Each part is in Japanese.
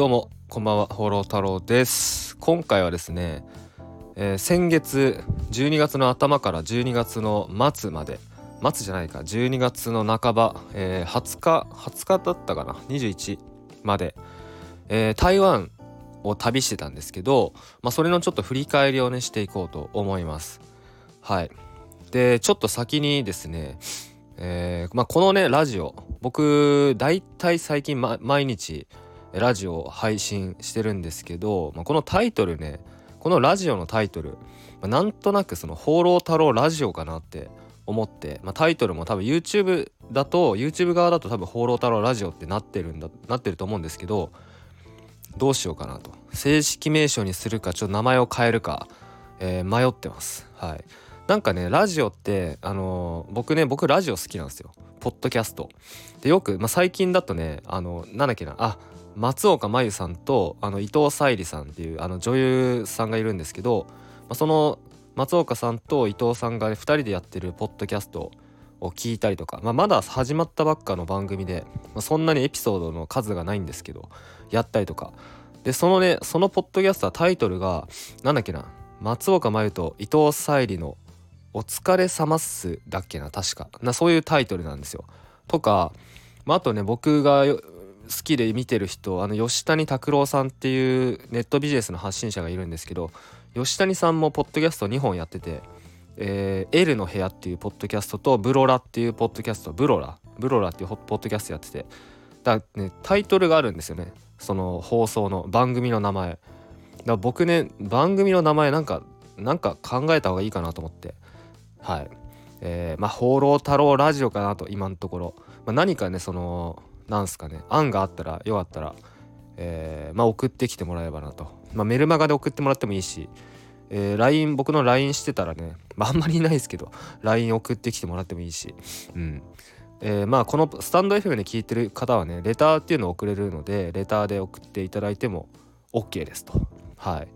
どうもこんばんは放浪太郎です。今回はですね、えー、先月12月の頭から12月の末まで末じゃないか12月の半ば、えー、20日20日だったかな21まで、えー、台湾を旅してたんですけど、まあ、それのちょっと振り返りをねしていこうと思います。はい。でちょっと先にですねえーまあ、このねラジオ僕大体最近、ま、毎日ラジオ配信してるんですけど、まあ、このタイトルねこのラジオのタイトル、まあ、なんとなくその「放浪太郎ラジオ」かなって思って、まあ、タイトルも多分 YouTube だと YouTube 側だと多分「放浪太郎ラジオ」ってなってるんだなってると思うんですけどどうしようかなと。正式名称にするかちょっと名前を変えるか、えー、迷ってます。はい。なんかねラジオってあのー、僕ね僕ラジオ好きなんですよ。ポッドキャスト。でよく、まあ、最近だとねあのなんだっけなあ松岡真優さんとあの伊藤沙莉さんっていうあの女優さんがいるんですけど、まあ、その松岡さんと伊藤さんが、ね、2人でやってるポッドキャストを聞いたりとか、まあ、まだ始まったばっかの番組で、まあ、そんなにエピソードの数がないんですけどやったりとかでそのねそのポッドキャストはタイトルがなんだっけな松岡真優と伊藤沙莉のお疲れ様っすだっけな確かなそういうタイトルなんですよ。とか、まあ、あとね僕が好きで見てる人あの吉谷拓郎さんっていうネットビジネスの発信者がいるんですけど吉谷さんもポッドキャスト2本やってて「えー、L の部屋」っていうポッドキャストと「ブロラ」っていうポッドキャストブロラブロラっていうポッドキャストやっててだねタイトルがあるんですよね。その放送の番組の名前。だ僕ね番組の名前なんかなんか考えた方がいいかなと思って。はい。えー、まあ放浪太郎ラジオかなと今のところ、まあ、何かねそのなんすかね。案があったらよかったら、えー、まあ送ってきてもらえばなと、まあ、メルマガで送ってもらってもいいし、えー、LINE 僕の LINE してたらね、まあ、んまりいないですけど LINE 送ってきてもらってもいいしうん。えー、まあこのスタンド FM で聞いてる方はねレターっていうのを送れるのでレターで送っていただいても OK ですと。はい、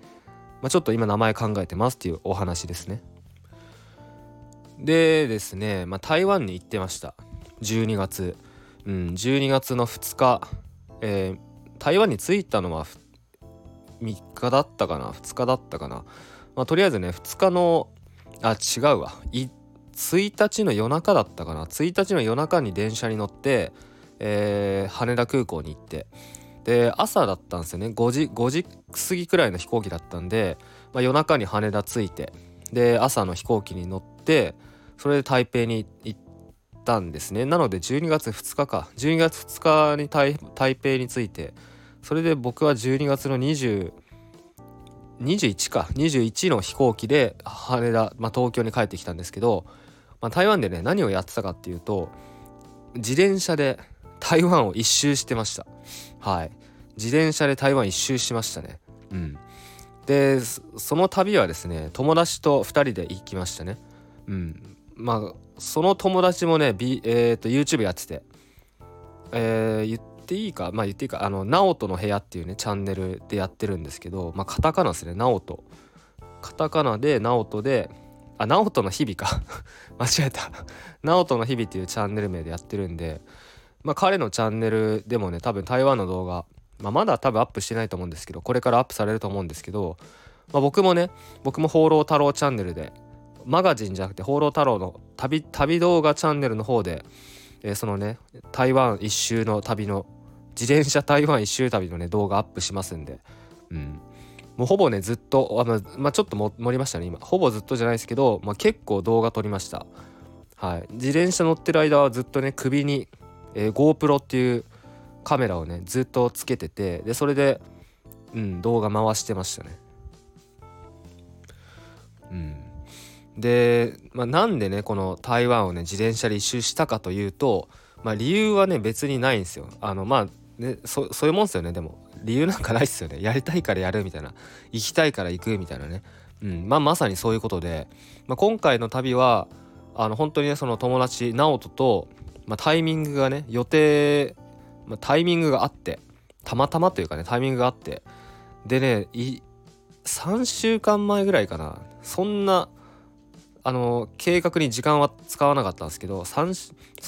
まあ、ちょっと今名前考えてますっていうお話ですね。でですね、まあ、台湾に行ってました。12月。うん12月の2日、えー、台湾に着いたのは3日だったかな？2日だったかな、まあ、とりあえずね2日のあ違うわ。1日の夜中だったかな？1日の夜中に電車に乗って、えー、羽田空港に行って。で朝だったんですよね。5時5時過ぎくらいの飛行機だったんで、まあ、夜中に羽田着いて。で朝の飛行機に乗ってそれで台北に行ってたんですね。なので12月2日か。12月2日に台北に着いてそれで僕は12月の20 21か。21の飛行機で羽田、まあ、東京に帰ってきたんですけど、まあ、台湾でね何をやってたかっていうと自転車で台湾を一周してました。はい。自転車で台湾一周しましたね。うん。でその旅はですね友達と2人で行きましたね。うん。まあその友達もね、B えー、と YouTube やってて、えー、言っていいか？まあ言っていいか？あの「ナオトの部屋」っていうねチャンネルでやってるんですけどまあカタカナですね「ナオト」カタカナで「ナオト」であ、ナオトの日々か。間違えた。ナオトの日々っていうチャンネル名でやってるんで、まあ彼のチャンネルでもね、多分台湾の動画、まあまだ多分アップしてないと思うんですけど、これからアップされると思うんですけど、まあ僕もね、僕も放浪太郎チャンネルでマガジンじゃなくて放浪太郎の旅旅動画チャンネルの方で、えー、そのね台湾一周の旅の自転車台湾一周旅のね動画アップしますんで、うん、もうほぼねずっとあ、ままあ、ちょっと盛りましたね今。ほぼずっとじゃないですけど、まあ、結構動画撮りました。はい。自転車乗ってる間はずっとね首に、えー、GoPro っていうカメラをねずっとつけててでそれで、うん、動画回してましたね。うん。で、まあ、なんでねこの台湾をね自転車で一周したかというと、まあ、理由はね別にないんですよ。あのまあねそそういうもんですよねでも。理由なんかないっすよね。やりたいからやるみたいな。行きたいから行くみたいなね、うん。まあ、まさにそういうことで、まあ、今回の旅はあの本当にねその友達直人と、まあ、タイミングがね予定、まあ、タイミングがあってたまたまというかねタイミングがあって。でねい3週間前ぐらいかな。そんなあの計画に時間は使わなかったんですけどそ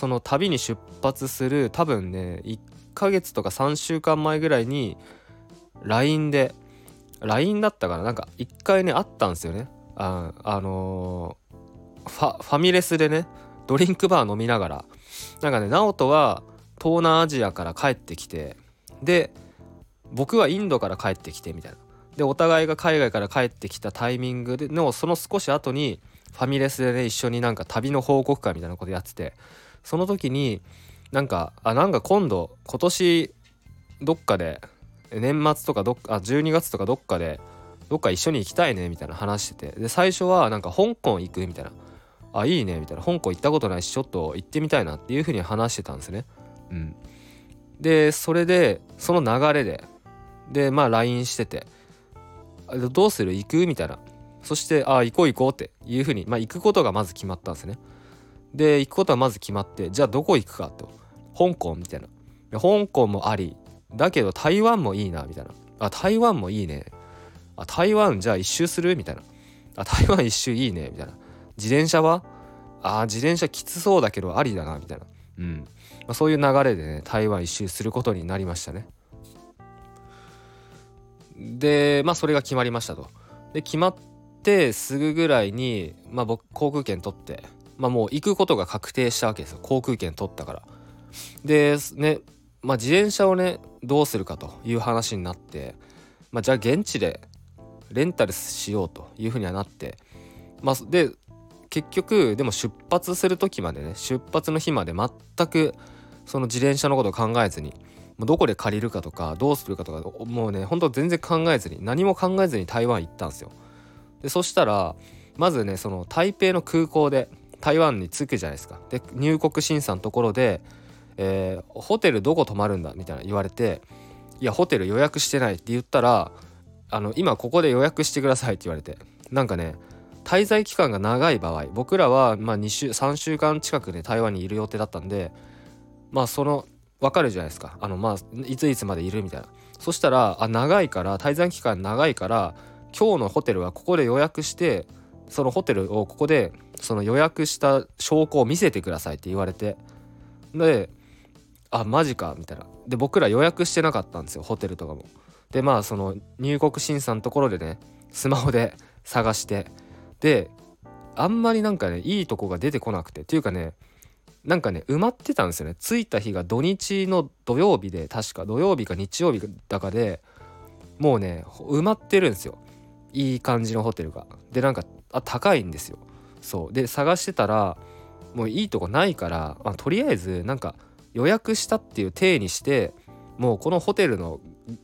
の旅に出発する多分ね1ヶ月とか3週間前ぐらいに LINE で LINE だったからなんか一回ねあったんですよね。ああのー、ファファミレスでねドリンクバー飲みながら。なんかね直人は東南アジアから帰ってきてで僕はインドから帰ってきてみたいな。でお互いが海外から帰ってきたタイミングでのその少し後にファミレスでね一緒になんか旅の報告会みたいなことやっててその時になんかあなんか今度今年どっかで年末とかどっかあ12月とかどっかでどっか一緒に行きたいねみたいな話してて。で最初はなんか香港行くみたいな。あいいねみたいな。香港行ったことないしちょっと行ってみたいなっていう風に話してたんですね。うん。でそれでその流れで。でまあ LINE してて。どうする？行く？みたいな。そしてあ行こう行こうっていう風にまあ行くことがまず決まったんですね。で行くことはまず決まってじゃあどこ行くかと。香港みたいな。香港もありだけど台湾もいいなみたいな。あ台湾もいいね。あ台湾じゃあ一周する？みたいな。あ台湾一周いいねみたいな。自転車は？あ自転車きつそうだけどありだなみたいな。うん、まあ、そういう流れでね台湾一周することになりましたね。でまあそれが決まりましたと。で決まってすぐぐらいにまあ僕航空券取ってまあもう行くことが確定したわけですよ航空券取ったからでねまあ自転車をねどうするかという話になってまあじゃあ現地でレンタルしようというふうにはなってまあで結局でも出発する時までね出発の日まで全くその自転車のことを考えずにどこで借りるかとかどうするかとかもうねほんと全然考えずに何も考えずに台湾行ったんですよ。でそしたらまずねその台北の空港で台湾に着くじゃないですか。で入国審査のところで、えー、ホテルどこ泊まるんだ？みたいな言われて「いやホテル予約してない」って言ったら「あの今ここで予約してください」って言われて。なんかね滞在期間が長い場合僕らはまあ2週3週間近くね台湾にいる予定だったんでまあその分かるじゃないですか。あのまあいついつまでいるみたいな。そしたらあ長いから滞在期間長いから今日のホテルはここで予約してそのホテルをここでその予約した証拠を見せてくださいって言われてであマジかみたいな。で僕ら予約してなかったんですよホテルとかも。でまあその入国審査のところでねスマホで 探してであんまりなんかねいいとこが出てこなくてっていうかねなんかね埋まってたんですよね。着いた日が土日の土曜日で確か土曜日か日曜日だかでもうね埋まってるんですよ。いい感じのホテルが。でなんかあ高いんですよ。そう。で探してたらもういいとこないから、まあ、とりあえずなんか予約したっていう体にしてもうこのホテルの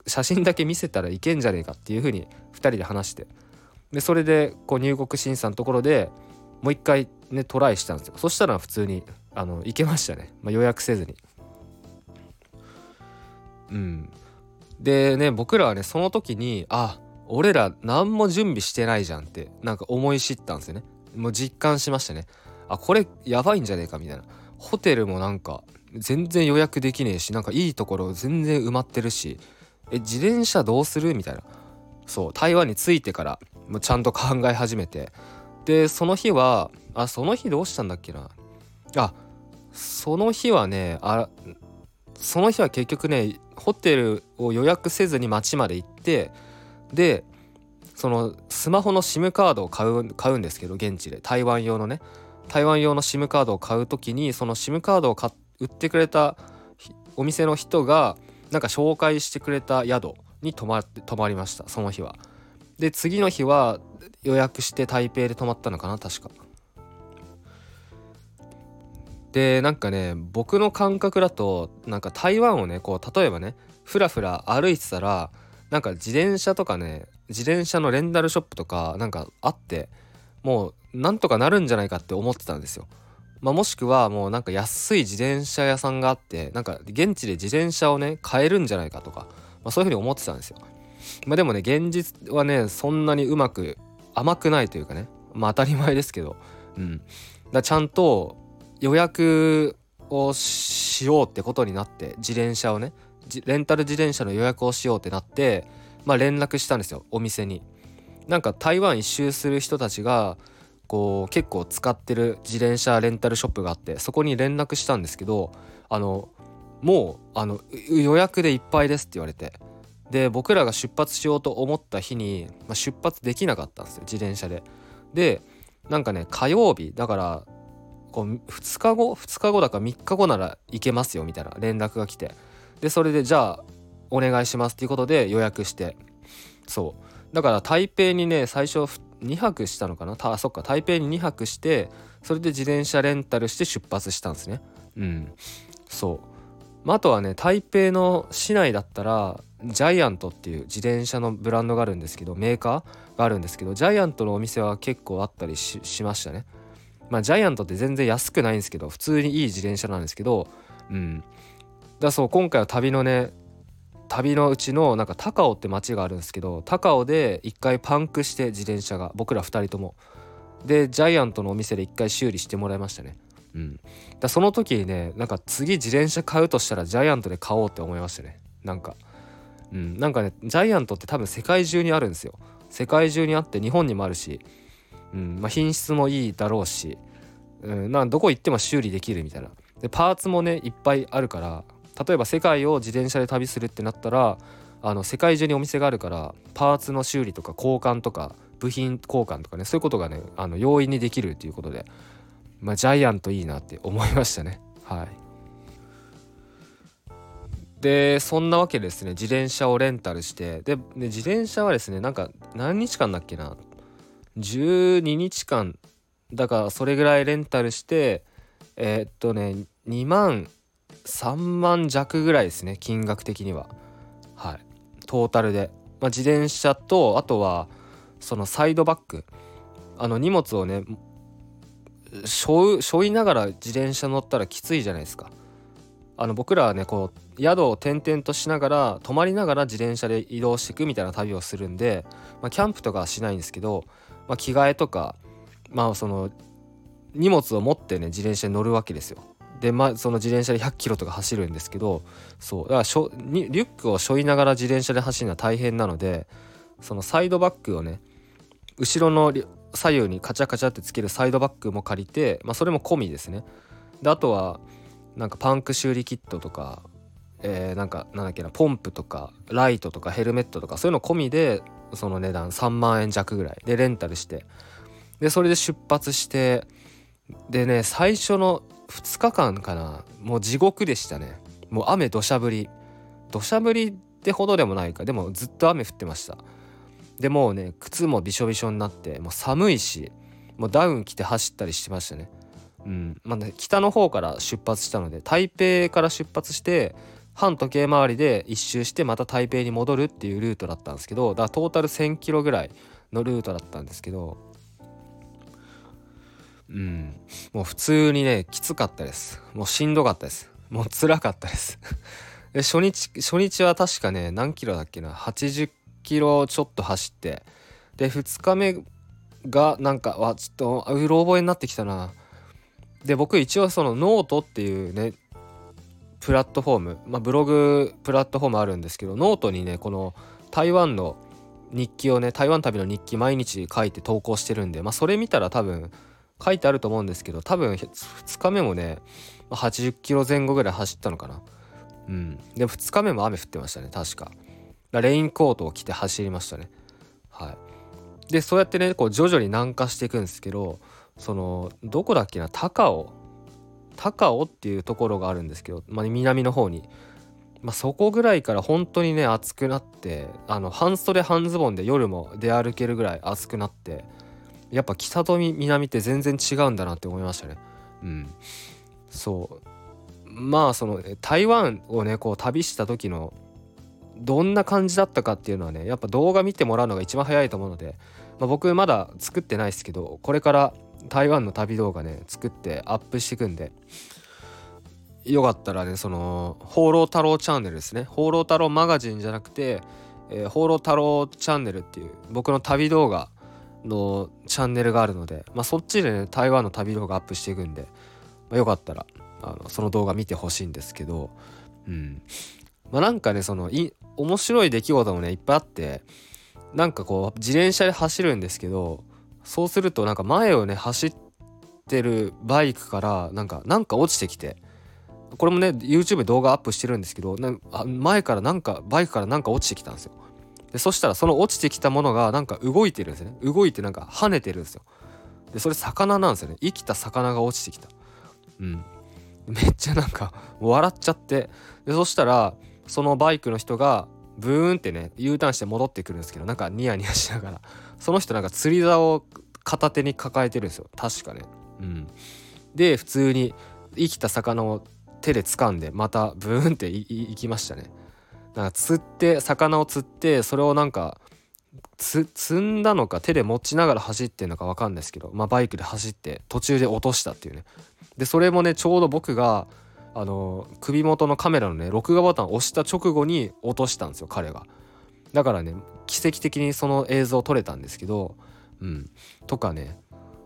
写真だけ見せたらいけんじゃねえかっていう風に2人で話して。でそれでこう入国審査のところでもう一回ねトライしたんですよ。そしたら普通にあの行けましたね、まあ、予約せずに。うん。でね僕らはねその時にあ俺ら何も準備してないじゃんってなんか思い知ったんですよね。もう実感しましたね。あこれやばいんじゃねえかみたいな。ホテルもなんか全然予約できねえしなんかいいところ全然埋まってるしえ自転車どうするみたいな。そう台湾に着いてからもうちゃんと考え始めて。でその日はあその日どうしたんだっけな。あその日はねあその日は結局ねホテルを予約せずに町まで行ってでそのスマホの SIM カードを買う買うんですけど現地で台湾用のね台湾用の SIM カードを買う時にその SIM カードを買売ってくれたお店の人がなんか紹介してくれた宿に泊まって泊まりましたその日は。で次の日は予約して台北で泊まったのかな確か。でなんかね僕の感覚だとなんか台湾をねこう例えばねふらふら歩いてたらなんか自転車とかね自転車のレンタルショップとかなんかあってもうなんとかなるんじゃないかって思ってたんですよ。まあ、もしくはもうなんか安い自転車屋さんがあってなんか現地で自転車をね買えるんじゃないかとか、まあ、そういうふうに思ってたんですよ。まあ、でもね現実はねそんなにうまく甘くないというかねまあ当たり前ですけど、うん、だちゃんと予約をしようってことになって自転車をねレンタル自転車の予約をしようってなってまあ連絡したんですよお店に。なんか台湾一周する人たちがこう結構使ってる自転車レンタルショップがあってそこに連絡したんですけどあのもうあの予約でいっぱいですって言われてで僕らが出発しようと思った日に、まあ、出発できなかったんですよ自転車で。でなんかね火曜日だからこう2日後2日後だか3日後なら行けますよみたいな連絡が来てでそれでじゃあお願いしますっていうことで予約して。そう。だから台北にね最初2泊したのかな？たそっか台北に2泊してそれで自転車レンタルして出発したんですね。うん。そう、まあ、あとはね台北の市内だったらジャイアントっていう自転車のブランドがあるんですけどメーカーがあるんですけどジャイアントのお店は結構あったりしましたね。まあジャイアントって全然安くないんですけど普通にいい自転車なんですけどうん。だそう今回は旅のね旅のうちのなんか高尾って町があるんですけど高尾で一回パンクして自転車が僕ら2人とも。でジャイアントのお店で一回修理してもらいましたね。うん。だその時にねなんか次自転車買うとしたらジャイアントで買おうって思いましたね。なんか。うん。なんかねジャイアントって多分世界中にあるんですよ。世界中にあって日本にもあるし、うん。まあ、品質もいいだろうし、うん、などこ行っても修理できるみたいな。でパーツもねいっぱいあるから例えば世界を自転車で旅するってなったらあの世界中にお店があるからパーツの修理とか交換とか部品交換とかねそういうことがねあの容易にできるということで、まあ、ジャイアントいいなって思いましたね。はい。でそんなわけですね。自転車をレンタルして。で自転車はですねなんか何日間だっけな。12日間。だからそれぐらいレンタルしてえー、っとね2万3万弱ぐらいですね金額的には。はい。トータルで、まあ、自転車とあとはそのサイドバッグあの荷物をねしょうしょいながら自転車乗ったらきついじゃないですか。あの僕らはねこう宿を転々としながら泊まりながら自転車で移動していくみたいな旅をするんで、まあ、キャンプとかはしないんですけど、まあ、着替えとかまあその荷物を持ってね自転車に乗るわけですよ。でまあその自転車で100キロとか走るんですけどそうだからしょにリュックを背負いながら自転車で走るのは大変なのでそのサイドバッグをね後ろの左右にカチャカチャってつけるサイドバッグも借りて、まあ、それも込みですね。であとはなんかパンク修理キットとか、えー、なんかなんだっけなポンプとかライトとかヘルメットとかそういうの込みでその値段3万円弱ぐらい。でレンタルして。でそれで出発してでね最初の2日間かな。もう地獄でしたね。もう雨土砂降り。土砂降りってほどでもないか。でもずっと雨降ってました。でもうね靴もびしょびしょになってもう寒いしもうダウン着て走ったりしてましたね。うん。まあね北の方から出発したので台北から出発して反時計回りで一周してまた台北に戻るっていうルートだったんですけどだからトータル1,000キロぐらいのルートだったんですけどうん。もう普通にねきつかったです。もうしんどかったです。もう辛かったです。で初日初日は確かね何キロだっけな？80キロちょっと走って。で2日目がなんかわちょっとうろ覚えになってきたな。で僕一応そのノートっていうねプラットフォーム、まあ、ブログプラットフォームあるんですけどノートにねこの台湾の日記をね台湾旅の日記毎日書いて投稿してるんでまあそれ見たら多分書いてあると思うんですけど多分2日目もね80キロ前後ぐらい走ったのかな。うん。で2日目も雨降ってましたね確か。レインコートを着て走りましたね。はい。でそうやってねこう徐々に南下していくんですけどそのどこだっけな高尾。高尾っていうところがあるんですけど、まあ、南の方に、まあ、そこぐらいから本当にね暑くなってあの半袖半ズボンで夜も出歩けるぐらい暑くなってやっぱ北と南って全然違うんだなって思いましたね。うん、そう。まあその台湾をねこう旅した時のどんな感じだったかっていうのはねやっぱ動画見てもらうのが一番早いと思うので、まあ、僕まだ作ってないですけどこれから台湾の旅動画ね作ってアップしていくんでよかったらねその「放浪太郎チャンネル」ですね「放浪太郎マガジン」じゃなくて「えー、放浪太郎チャンネル」っていう僕の旅動画のチャンネルがあるので、まあ、そっちでね台湾の旅動画アップしていくんで、まあ、よかったらあのその動画見てほしいんですけどうん。まあなんかねそのい面白い出来事もねいっぱいあってなんかこう自転車で走るんですけどそうするとなんか前をね走ってるバイクからなんかなんか落ちてきてこれもね YouTube 動画アップしてるんですけど前からなんかバイクからなんか落ちてきたんですよ。でそしたらその落ちてきたものがなんか動いてるんですね。動いてなんか跳ねてるんですよ。でそれ魚なんですよね。生きた魚が落ちてきた。うん。めっちゃなんか笑っちゃって。でそしたらそのバイクの人がブーンってね U ターンして戻ってくるんですけどなんかニヤニヤしながら。その人なんか釣り竿を片手に抱えてるんですよ。確かね。うん。で普通に生きた魚を手で掴んでまたブーンっていきましたね。なんか釣って魚を釣ってそれをなんか積んだのか手で持ちながら走ってんのか分かんないですけど、まあ、バイクで走って途中で落としたっていうね。でそれもねちょうど僕があの首元のカメラのね録画ボタンを押した直後に落としたんですよ彼が。だからね奇跡的にその映像を撮れたんですけどうん。とかね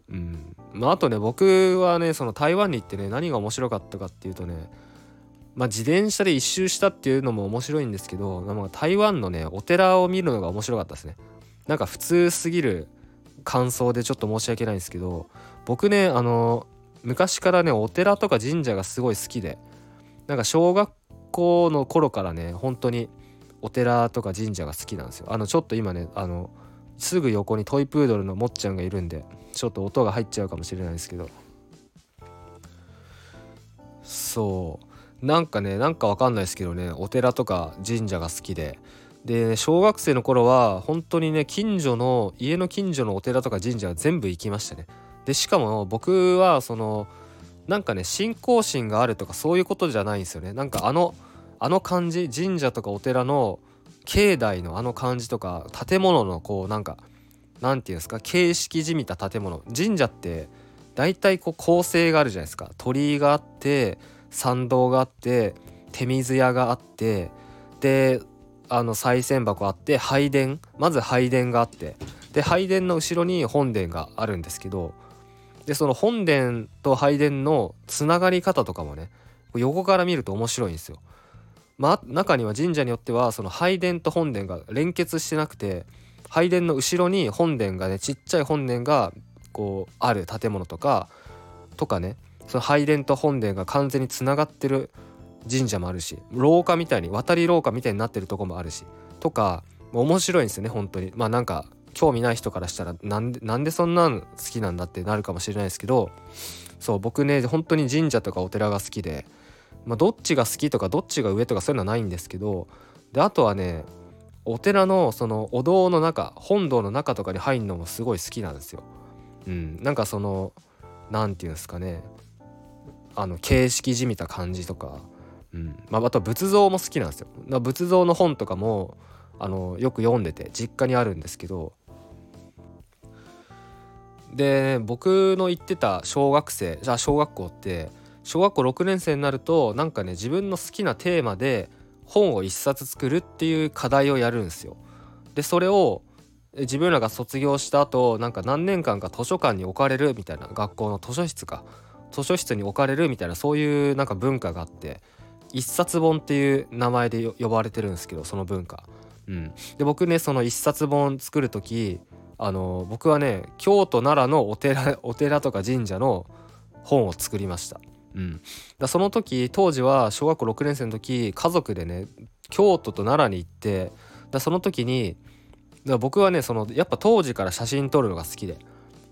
うん。まああとね僕はねその台湾に行ってね何が面白かったかっていうとねまあ、自転車で一周したっていうのも面白いんですけど、まあ、台湾のねお寺を見るのが面白かったですね。なんか普通すぎる感想でちょっと申し訳ないんですけど僕ねあの昔からねお寺とか神社がすごい好きでなんか小学校の頃からね本当にお寺とか神社が好きなんですよ。あのちょっと今ねあのすぐ横にトイプードルのもっちゃんがいるんでちょっと音が入っちゃうかもしれないですけど。そう。なんかねなんかわかんないですけどねお寺とか神社が好きで。で小学生の頃は本当にね近所の家の近所のお寺とか神社は全部行きましたね。でしかも僕はそのなんかね信仰心があるとかそういうことじゃないんですよね。なんかあのあの感じ神社とかお寺の境内のあの感じとか建物のこうなんかなんていうんですか形式じみた建物。神社って大体こう構成があるじゃないですか。鳥居があって参道があって手水屋があってであの賽銭箱あって拝殿まず拝殿があってで拝殿の後ろに本殿があるんですけどでその本殿と拝殿のつながり方とかもね横から見ると面白いんですよ。まあ、中には神社によってはその拝殿と本殿が連結してなくて拝殿の後ろに本殿がねちっちゃい本殿がこうある建物とかとかねその拝殿と本殿が完全につながってる神社もあるし廊下みたいに渡り廊下みたいになってるとこもあるしとか面白いんですよね本当にまあなんか興味ない人からしたらなんでなんでそんなん好きなんだってなるかもしれないですけどそう僕ね本当に神社とかお寺が好きで、まあ、どっちが好きとかどっちが上とかそういうのはないんですけどであとはねお寺のそのお堂の中本堂の中とかに入るのもすごい好きなんですよ。うん、なんかその何て言うんですかねあの形式じみた感じとか、うんまあ、あと仏像も好きなんですよ。仏像の本とかもあのよく読んでて実家にあるんですけどで僕の行ってた小学生じゃあ小学校って小学校6年生になるとなんかね自分の好きなテーマで本を一冊作るっていう課題をやるんですよ。でそれを自分らが卒業した後なんか何年間か図書館に置かれるみたいな学校の図書室か図書室に置かれるみたいなそういうなんか文化があって一冊本っていう名前で呼ばれてるんですけどその文化。うん、で僕ねその一冊本作る時あの僕はね京都奈良のお寺 お寺とか神社の本を作りました。うん、だその時当時は小学校6年生の時家族でね京都と奈良に行ってだその時にだ僕はねそのやっぱ当時から写真撮るのが好きで、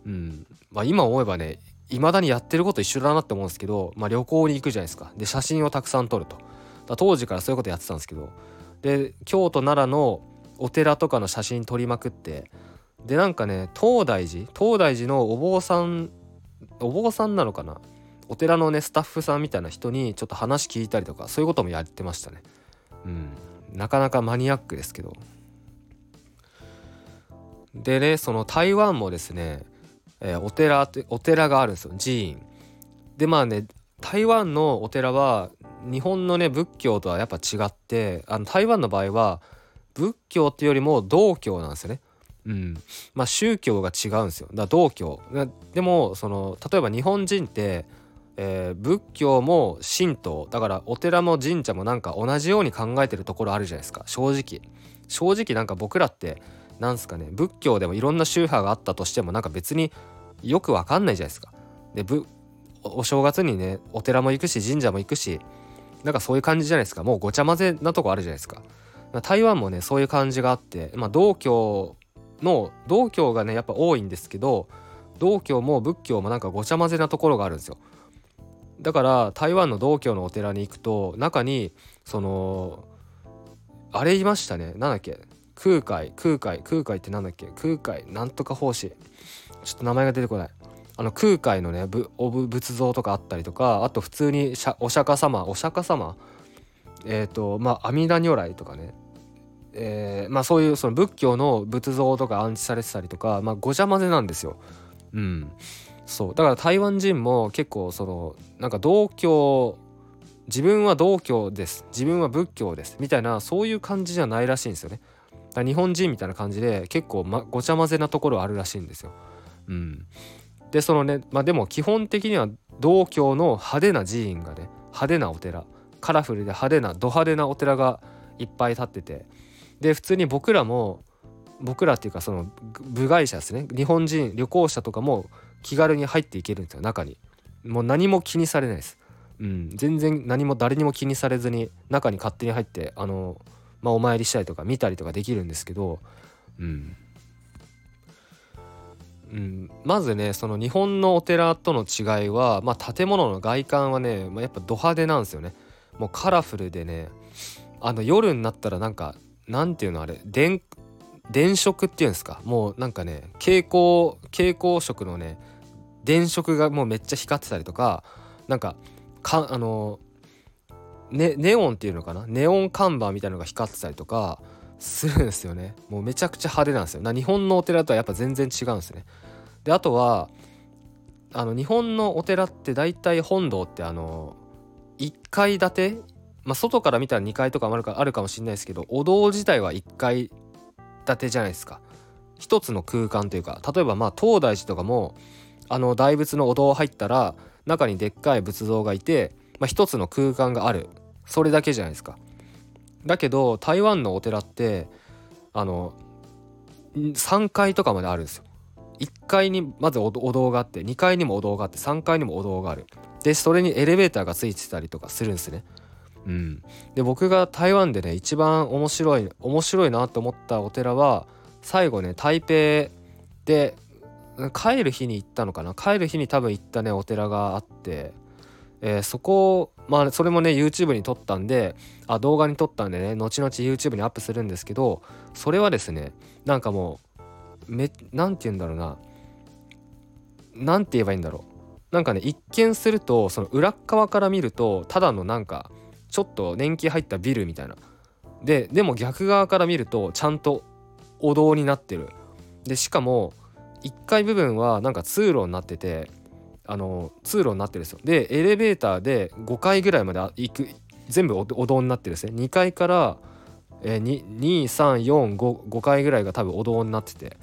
うんまあ、今思えばね未だにやってること一緒だなって思うんですけど、まあ、旅行に行くじゃないですか。で写真をたくさん撮ると。だ当時からそういうことやってたんですけど。で京都奈良のお寺とかの写真撮りまくって。でなんかね東大寺東大寺のお坊さんお坊さんなのかな？お寺のねスタッフさんみたいな人にちょっと話聞いたりとかそういうこともやってましたね。うん。なかなかマニアックですけど。でねその台湾もですねえー、お寺ってお寺があるんですよ寺院。でまあね台湾のお寺は日本のね仏教とはやっぱ違ってあの台湾の場合は仏教っていうよりも道教なんですよね。うん、まあ宗教が違うんですよ。だ道教。でもその例えば日本人って、えー、仏教も神道だからお寺も神社もなんか同じように考えてるところあるじゃないですか正直。正直なんか僕らってなんすかね仏教でもいろんな宗派があったとしてもなんか別によくわかんないじゃないですか。でぶお正月にねお寺も行くし神社も行くしなんかそういう感じじゃないですか。もうごちゃ混ぜなとこあるじゃないですか。台湾もねそういう感じがあって、まあ、道教の道教がねやっぱ多いんですけど道教も仏教もなんかごちゃ混ぜなところがあるんですよ。だから台湾の道教のお寺に行くと中にそのあれいましたね。なんだっけ？空海空海空海ってなんだっけ？空海なんとか奉仕。ちょっと名前が出てこない。あの空海のねお仏像とかあったりとかあと普通にお釈迦様お釈迦様？えっ、ー、とまあ阿弥陀如来とかね。えー、まあそういうその仏教の仏像とか安置されてたりとかまあごちゃ混ぜなんですよ。うん。そう。だから台湾人も結構そのなんか道教自分は道教です。自分は仏教です。みたいなそういう感じじゃないらしいんですよね。日本人みたいな感じで結構、ま、ごちゃ混ぜなところあるらしいんですよ。うん、でそのねまあでも基本的には道教の派手な寺院がね派手なお寺カラフルで派手なド派手なお寺がいっぱい建っててで普通に僕らも僕らっていうかその部外者ですね日本人旅行者とかも気軽に入っていけるんですよ中に。もう何も気にされないです。うん。全然何も誰にも気にされずに中に勝手に入ってあのまあお参りしたりとか見たりとかできるんですけどうん。うん、まずねその日本のお寺との違いは、まあ、建物の外観はね、まあ、やっぱド派手なんですよね。もうカラフルでねあの夜になったらなんかなんていうのあれ電電飾っていうんですか？もうなんかね蛍光蛍光色のね電飾がもうめっちゃ光ってたりとかなんかかあのねネオンっていうのかな？ネオン看板みたいのが光ってたりとかするんですよね。もうめちゃくちゃ派手なんですよ。な日本のお寺とはやっぱ全然違うんですね。であとはあの日本のお寺って大体本堂ってあの1階建てまあ外から見たら2階とかもあるかあるかもしれないですけどお堂自体は1階建てじゃないですか。一つの空間というか例えばまあ東大寺とかもあの大仏のお堂入ったら中にでっかい仏像がいて、まあ、一つの空間がある。それだけじゃないですか。だけど台湾のお寺ってあの3階とかまであるんですよ。1階にまずお堂があって2階にもお堂があって3階にもお堂がある。でそれにエレベーターがついてたりとかするんですね。うん、で僕が台湾でね一番面白い面白いなと思ったお寺は最後ね台北で帰る日に行ったのかな？帰る日に多分行ったねお寺があって、えー、そこをまあそれもね YouTube に撮ったんであ動画に撮ったんでね後々 YouTube にアップするんですけどそれはですねなんかもうめなんて言うんだろうな。なんて言えばいいんだろう。なんかね一見するとその裏側から見るとただのなんかちょっと年季入ったビルみたいな。ででも逆側から見るとちゃんとお堂になってる。でしかも1階部分はなんか通路になっててあの通路になってるんですよ。でエレベーターで5階ぐらいまで行く全部お堂になってるんですね。2階からえー、2345階ぐらいが多分お堂になってて。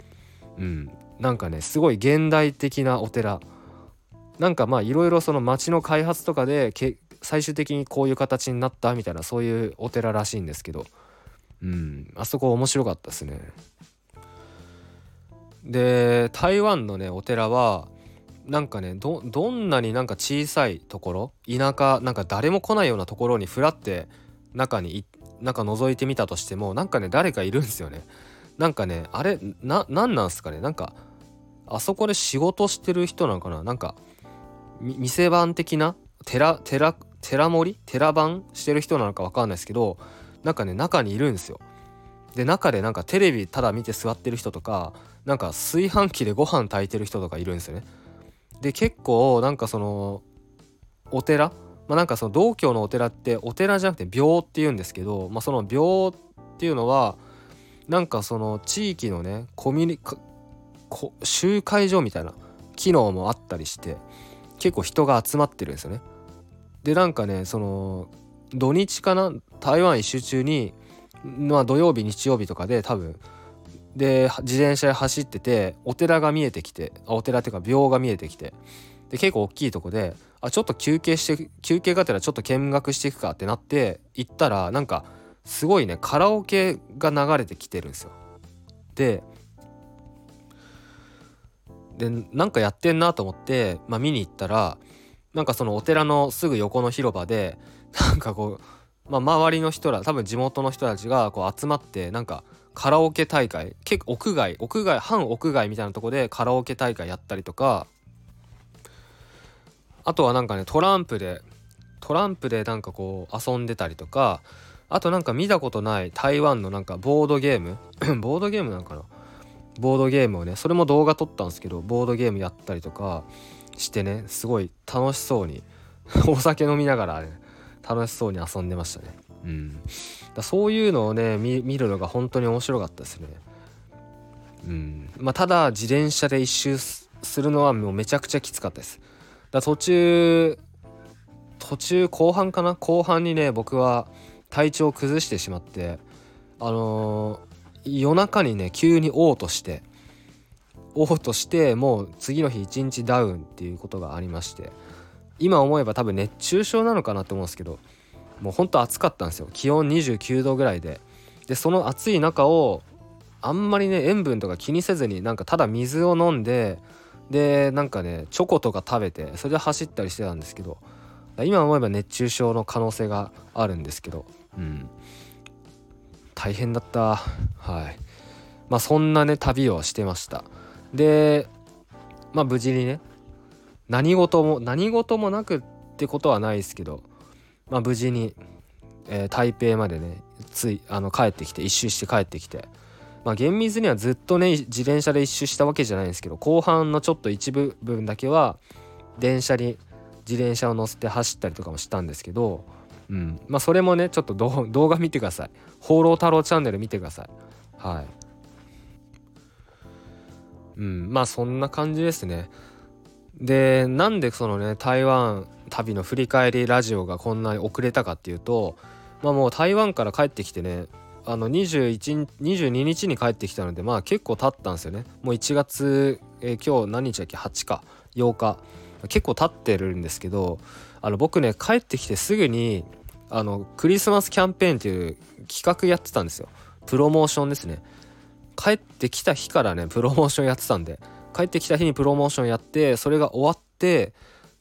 うん。なんかねすごい現代的なお寺。なんかまあいろいろその街の開発とかでけ最終的にこういう形になったみたいなそういうお寺らしいんですけど。うん。あそこ面白かったですね。で台湾のねお寺はなんかねどんなになんか小さいところ田舎なんか誰も来ないようなところにふらって中に中覗いてみたとしてもなんかね誰かいるんですよね。なんかねあれな何なんすかね？なんかあそこで仕事してる人なのかな？なんか店番的な？寺寺寺盛り寺番してる人なのか分かんないですけどなんかね中にいるんですよ。で中でなんかテレビただ見て座ってる人とかなんか炊飯器でご飯炊いてる人とかいるんですよね。で結構なんかそのお寺？まあなんかその道教のお寺ってお寺じゃなくて廟っていうんですけど、まあ、その廟っていうのはなんかその地域のねコミュニ集会所みたいな機能もあったりして結構人が集まってるんですよね。でなんかねその土日かな台湾一周中にまあ土曜日日曜日とかで多分で自転車で走っててお寺が見えてきてあお寺っていうか廟が見えてきてで結構大きいとこであちょっと休憩して休憩がてらちょっと見学していくかってなって行ったらなんかすごいねカラオケが流れてきてるんですよ。ででなんかやってんなと思って、まあ、見に行ったらなんかそのお寺のすぐ横の広場でなんかこう、まあ、周りの人ら多分地元の人たちがこう集まってなんかカラオケ大会結構屋外屋外半屋外みたいなとこでカラオケ大会やったりとかあとはなんかねトランプでトランプでなんかこう遊んでたりとかあとなんか見たことない台湾のなんかボードゲーム？ボードゲームなんかな？ボードゲームをねそれも動画撮ったんですけどボードゲームやったりとかしてねすごい楽しそうに お酒飲みながら、ね、楽しそうに遊んでましたね。うん、だそういうのをね見るのが本当に面白かったですね。うんまあ、ただ自転車で一周するのはもうめちゃくちゃきつかったです。だ途中途中後半かな？後半にね僕は体調を崩してしまってあのー、夜中にね急に嘔吐して嘔吐してもう次の日一日ダウンっていうことがありまして今思えば多分熱中症なのかなと思うんですけどもうほんと暑かったんですよ。気温29度ぐらいで。でその暑い中をあんまりね塩分とか気にせずになんかただ水を飲んででなんかねチョコとか食べてそれで走ったりしてたんですけど今思えば熱中症の可能性があるんですけどうん。大変だった。はい。まあそんなね旅をしてました。でまあ無事にね何事も何事もなくってことはないですけどまあ無事に、えー、台北までねついあの帰ってきて一周して帰ってきてまあ厳密にはずっとね自転車で一周したわけじゃないんですけど後半のちょっと一部分だけは電車に自転車を乗せて走ったりとかもしたんですけど、うん、まあそれもねちょっと 動画見てください「放浪太郎チャンネル」見てください。はい。うん。まあそんな感じですね。でなんでそのね台湾旅の振り返りラジオがこんなに遅れたかっていうとまあもう台湾から帰ってきてねあの21 22日に帰ってきたのでまあ結構経ったんですよね。もう1月、えー、今日何日だっけ？8か8日。結構経ってるんですけどあの僕ね帰ってきてすぐにあのクリスマスキャンペーンっていう企画やってたんですよ。プロモーションですね。帰ってきた日からねプロモーションやってたんで。帰ってきた日にプロモーションやってそれが終わって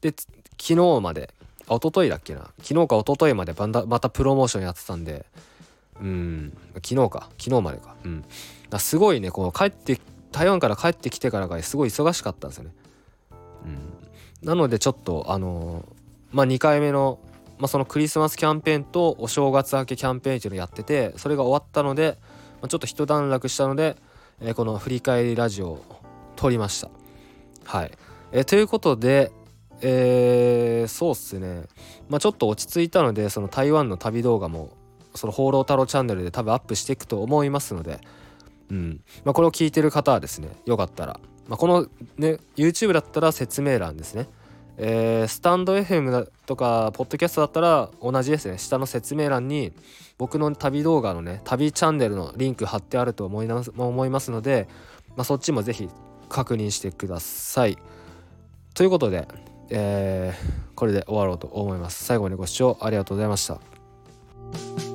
で昨日まであ一昨日だっけな。昨日か一昨日までまたプロモーションやってたんで。うん。昨日か。昨日までか。うん。すごいねこう帰って台湾から帰ってきてからがすごい忙しかったんですよね。うん。なのでちょっとあのまあ2回目の、まあ、そのクリスマスキャンペーンとお正月明けキャンペーンっていうのをやっててそれが終わったので、まあ、ちょっと一段落したので、えー、この振り返りラジオを撮りました。はい、えー、ということで、えー、そうっすね、まあ、ちょっと落ち着いたのでその台湾の旅動画もその「放浪太郎チャンネル」で多分アップしていくと思いますので、うんまあ、これを聞いてる方はですねよかったらまあ、このね YouTube だったら説明欄ですね。えー、スタンド FM だとかポッドキャストだったら同じですね下の説明欄に僕の旅動画のね旅チャンネルのリンク貼ってあると思います思いますので、まあ、そっちも是非確認してください。ということで、えー、これで終わろうと思います。最後にご視聴ありがとうございました。